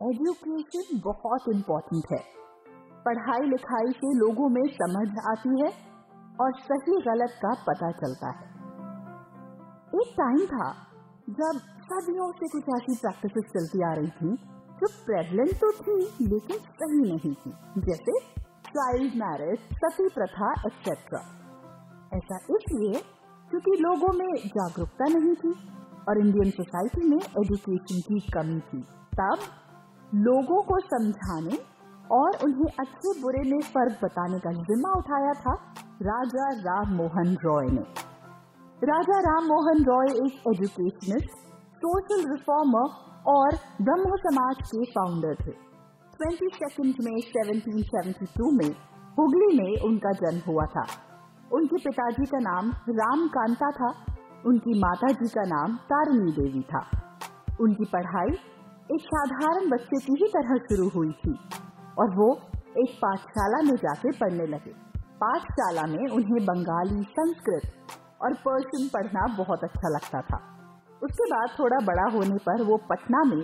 Education बहुत important है। पढ़ाई लिखाई से लोगों में समझ आती है और सही गलत का पता चलता है। एक टाइम था जब सदियों से कुछ ऐसी प्रैक्टिस चलती आ रही थी जो प्रेवलेंट तो थी लेकिन सही नहीं थी, जैसे चाइल्ड मैरिज सती प्रथा एक्सेट्रा ऐसा इसलिए क्योंकि लोगों में जागरूकता नहीं थी और इंडियन सोसाइटी में एजुकेशन की कमी थी। तब लोगों को समझाने और उन्हें अच्छे बुरे में फ़र्क बताने का जिम्मा उठाया था राजा राम मोहन रॉय ने। राजा राम मोहन रॉय एक एजुकेशनिस्ट सोशल रिफॉर्मर और ब्रह्म समाज के फाउंडर थे। ट्वेंटी सेकेंड में 1772 में हुगली में उनका जन्म हुआ था। उनके पिताजी का नाम राम कांता था, उनकी माता जी का नाम तारिणी देवी था। उनकी पढ़ाई एक साधारण बच्चे की ही तरह शुरू हुई थी और वो एक पाठशाला में जाके पढ़ने लगे। पाठशाला में उन्हें बंगाली संस्कृत और पर्शियन पढ़ना बहुत अच्छा लगता था। उसके बाद थोड़ा बड़ा होने पर वो पटना में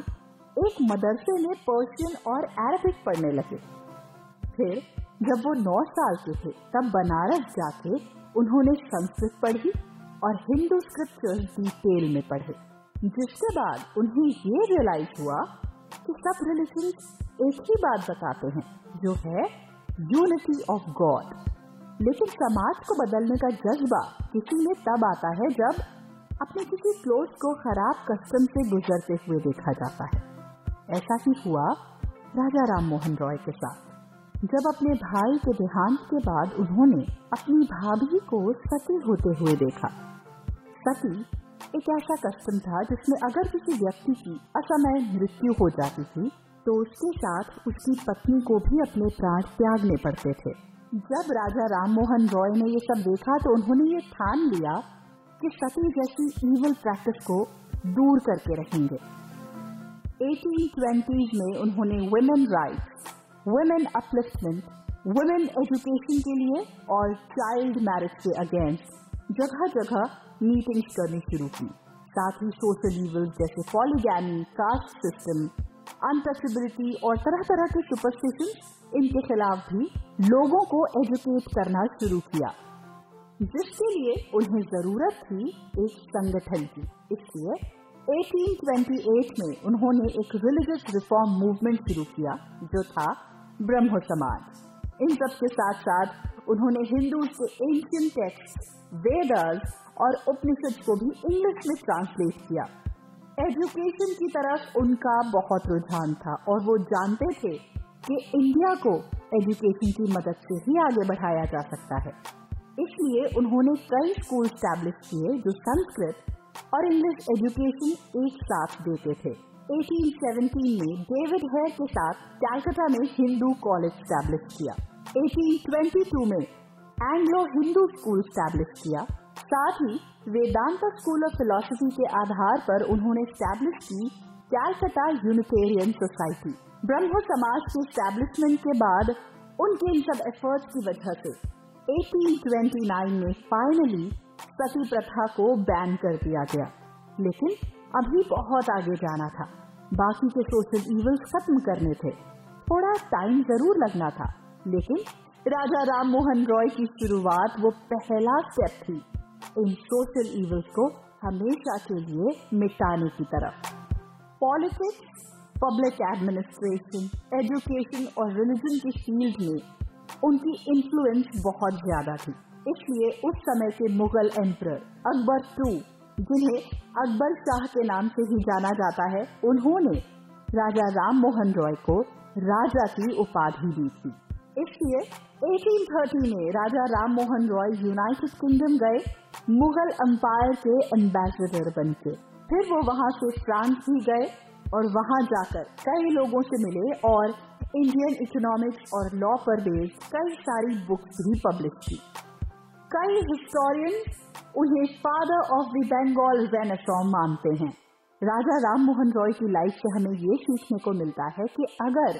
एक मदरसे में पर्शियन और अरबिक पढ़ने लगे। फिर जब वो नौ साल के थे, तब बनारस जाके उन्होंने संस्कृत पढ़ी और हिंदू स्क्रिप्चर्स डिटेल में पढ़े। जिसके बाद उन्हें ये रियलाइज़ हुआ कि सब रिलीजन एक ही बात बताते हैं, जो है यूनिटी ऑफ़ गॉड लेकिन समाज को बदलने का जज्बा किसी में तब आता है जब अपने किसी क्लोज को खराब कस्टम से गुजरते हुए देखा जाता है। ऐसा ही हुआ राजा राम मोहन रॉय के साथ। जब अपने भाई के देहांत के बाद उन्होंने अपनी भाभी को सती होते हुए देखा। सती एक ऐसा कस्टम था जिसमें अगर किसी व्यक्ति की असमय मृत्यु हो जाती थी तो उसके साथ उसकी पत्नी को भी अपने प्राण त्यागने पड़ते थे। जब राजा राम मोहन रॉय ने ये सब देखा तो उन्होंने ये ठान लिया कि सती जैसी इवल प्रैक्टिस को दूर करके रहेंगे 1820s में उन्होंने women rights women upliftment women education के लिए और चाइल्ड मैरिज के अगेंस्ट जगह जगह मीटिंग्स करनी शुरू की। साथ ही सोशल इवल्स जैसे पॉलीगैमी कास्ट सिस्टम अनटचेबिलिटी और तरह तरह के सुपरस्टिशन इनके खिलाफ भी लोगों को एजुकेट करना शुरू किया। जिसके लिए उन्हें ज़रूरत थी एक संगठन की। इसलिए 1828 में उन्होंने एक रिलीजियस रिफॉर्म मूवमेंट शुरू किया, जो था ब्रह्म समाज इन सब के साथ साथ उन्होंने हिंदू के एंशियन टेक्स्ट वेदर्स और उपनिषद को भी इंग्लिश में ट्रांसलेट किया। एजुकेशन की तरफ़ उनका बहुत रुझान था और वो जानते थे कि इंडिया को एजुकेशन की मदद से ही आगे बढ़ाया जा सकता है। इसलिए उन्होंने कई स्कूल स्टैब्लिश किए जो संस्कृत और इंग्लिश एजुकेशन एक साथ देते थे। 1817 में डेविड हेयर के साथ कैलकाटा में हिंदू कॉलेज स्टैब्लिश किया। 1822 में एंग्लो हिंदू स्कूल स्टैब्लिश किया। साथ ही वेदांता स्कूल ऑफ़ फिलोसफी के आधार पर उन्होंने स्टैब्लिश की कैलकटा यूनिटेरियन सोसाइटी ब्रह्म समाज के स्टैब्लिशमेंट के बाद उनके इन सब एफर्ट्स की वजह से 1829 में फाइनली सती प्रथा को बैन कर दिया गया। लेकिन अभी बहुत आगे जाना था। बाकी के सोशल इवल्स खत्म करने थे। थोड़ा टाइम ज़रूर लगना था, लेकिन राजा राम मोहन रॉय की शुरुआत वो पहला स्टेप थी। इन सोशल इवल्स को हमेशा के लिए मिटाने की तरफ़। पॉलिटिक्स पब्लिक एडमिनिस्ट्रेशन एजुकेशन और रिलीजन की फ़ील्ड में उनकी इन्फ्लुएंस बहुत ज़्यादा थी। इसलिए उस समय के मुगल एम्पर अकबर टू जिन्हें अकबर शाह के नाम से ही जाना जाता है, उन्होंने राजा राम मोहन रॉय को राजा की उपाधि दी थी। इसलिए 1830 में राजा राम मोहन रॉय यूनाइटेड किंगडम गए, मुगल अंपायर के एम्बेसडर बन के। फिर वो वहाँ से फ्रांस भी गए और वहाँ जाकर कई लोगों से मिले और इंडियन इकोनॉमिक्स और लॉ पर बेस्ड कई सारी बुक्स भी पब्लिश की। कई हिस्टोरियंस उन्हें father of the Bengal renaissance मानते हैं। राजा राम मोहन रॉय की लाइफ से हमें ये सीखने को मिलता है कि अगर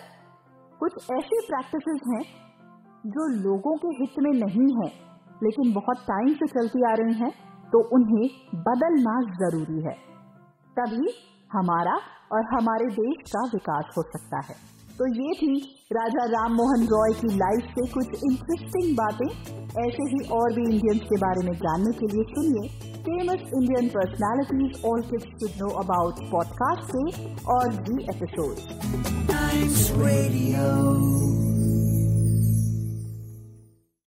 कुछ ऐसी प्रैक्टिसेस हैं जो लोगों के हित में नहीं है, लेकिन बहुत टाइम से चलती आ रही हैं तो उन्हें बदलना ज़रूरी है। तभी हमारा और हमारे देश का विकास हो सकता है। तो ये थी राजा राम मोहन रॉय की लाइफ से कुछ इंटरेस्टिंग बातें ऐसे ही और भी इंडियंस के बारे में जानने के लिए सुनिए फ़ेमस इंडियन पर्सनालिटीज और kids should know about podcast से और भी एपिसोड.